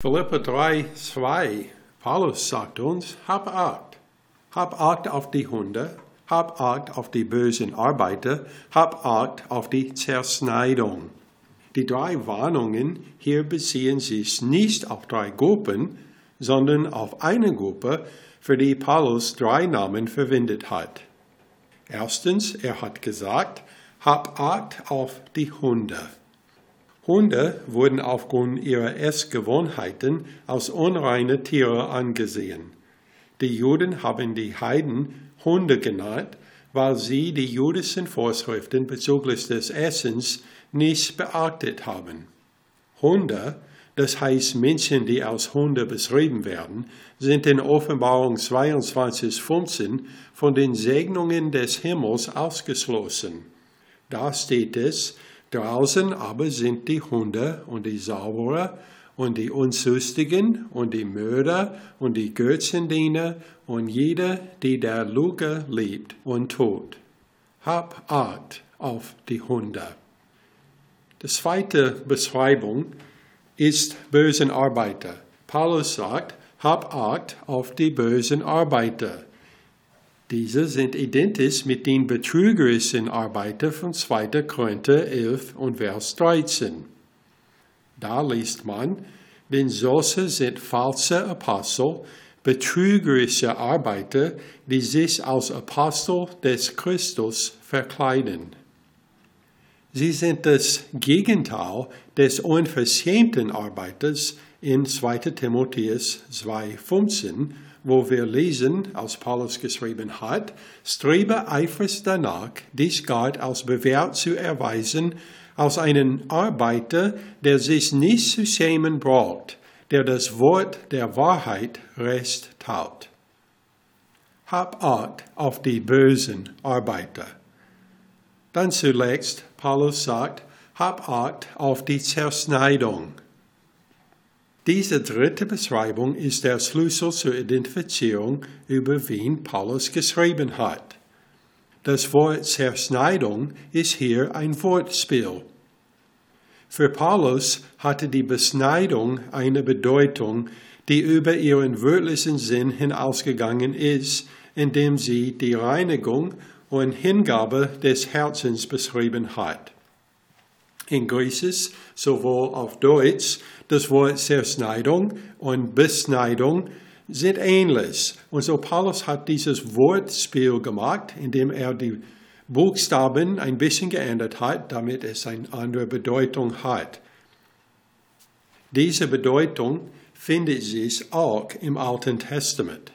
Philippa 3, 2, Paulus sagt uns, hab Acht. Hab Acht auf die Hunde, hab Acht auf die bösen Arbeiter, hab Acht auf die Zerschneidung. Die drei Warnungen hier beziehen sich nicht auf drei Gruppen, sondern auf eine Gruppe, für die Paulus drei Namen verwendet hat. Erstens, er hat gesagt, hab Acht auf die Hunde. Hunde wurden aufgrund ihrer Essgewohnheiten als unreine Tiere angesehen. Die Juden haben die Heiden Hunde genannt, weil sie die jüdischen Vorschriften bezüglich des Essens nicht beachtet haben. Hunde, das heißt Menschen, die als Hunde beschrieben werden, sind in Offenbarung 22,15 von den Segnungen des Himmels ausgeschlossen. Da steht es, Draußen aber sind die Hunde und die Sauberer und die Unzüchtigen und die Mörder und die Götzendiener und jeder, die der Lüge liebt und tut. Hab Acht auf die Hunde. Die zweite Beschreibung ist bösen Arbeiter. Paulus sagt, hab Acht auf die bösen Arbeiter. Diese sind identisch mit den betrügerischen Arbeitern von 2. Korinther 11 und Vers 13. Da liest man, denn solche sind falsche Apostel, betrügerische Arbeiter, die sich als Apostel des Christus verkleiden. Sie sind das Gegenteil des unverschämten Arbeiters in 2. Timotheus 2,15 wo wir lesen, als Paulus geschrieben hat, strebe eifrig danach, dich Gott als bewährt zu erweisen, als einen Arbeiter, der sich nicht zu schämen braucht, der das Wort der Wahrheit recht taut. Hab Acht auf die bösen Arbeiter. Dann zuletzt, Paulus sagt, hab Acht auf die Zerschneidung. Diese dritte Beschreibung ist der Schlüssel zur Identifizierung, über wen Paulus geschrieben hat. Das Wort Zerschneidung ist hier ein Wortspiel. Für Paulus hatte die Beschneidung eine Bedeutung, die über ihren wörtlichen Sinn hinausgegangen ist, indem sie die Reinigung und Hingabe des Herzens beschrieben hat. In Griechisch sowohl auf Deutsch das Wort Zerschneidung und Beschneidung sind ähnlich. Und so Paulus hat dieses Wortspiel gemacht, indem er die Buchstaben ein bisschen geändert hat, damit es eine andere Bedeutung hat. Diese Bedeutung findet sich auch im Alten Testament.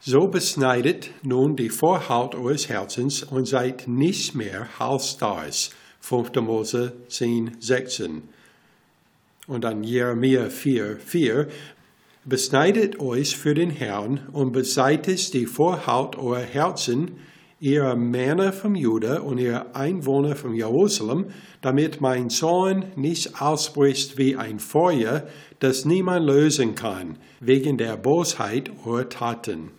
So beschneidet nun die Vorhaut eures Herzens und seid nicht mehr Halsstars. 5. Mose 10, 16. Und dann Jeremia 4, 4. Beschneidet euch für den Herrn und beseitigt die Vorhaut eurer Herzen, ihr Männer vom Juda und ihr Einwohner von Jerusalem, damit mein Zorn nicht ausbricht wie ein Feuer, das niemand lösen kann, wegen der Bosheit eurer Taten.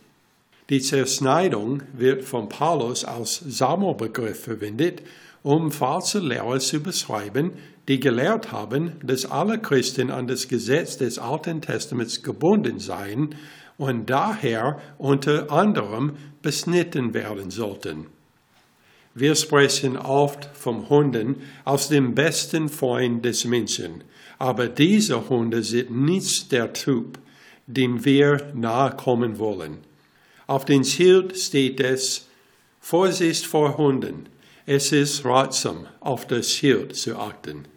Die Zerschneidung wird von Paulus als Sammelbegriff verwendet, um falsche Lehrer zu beschreiben, die gelehrt haben, dass alle Christen an das Gesetz des Alten Testaments gebunden seien und daher unter anderem beschnitten werden sollten. Wir sprechen oft vom Hunden als dem besten Freund des Menschen, aber diese Hunde sind nicht der Typ, dem wir nahe kommen wollen. Auf dem Schild steht es, Vorsicht vor Hunden. Es ist ratsam, auf das Schild zu achten.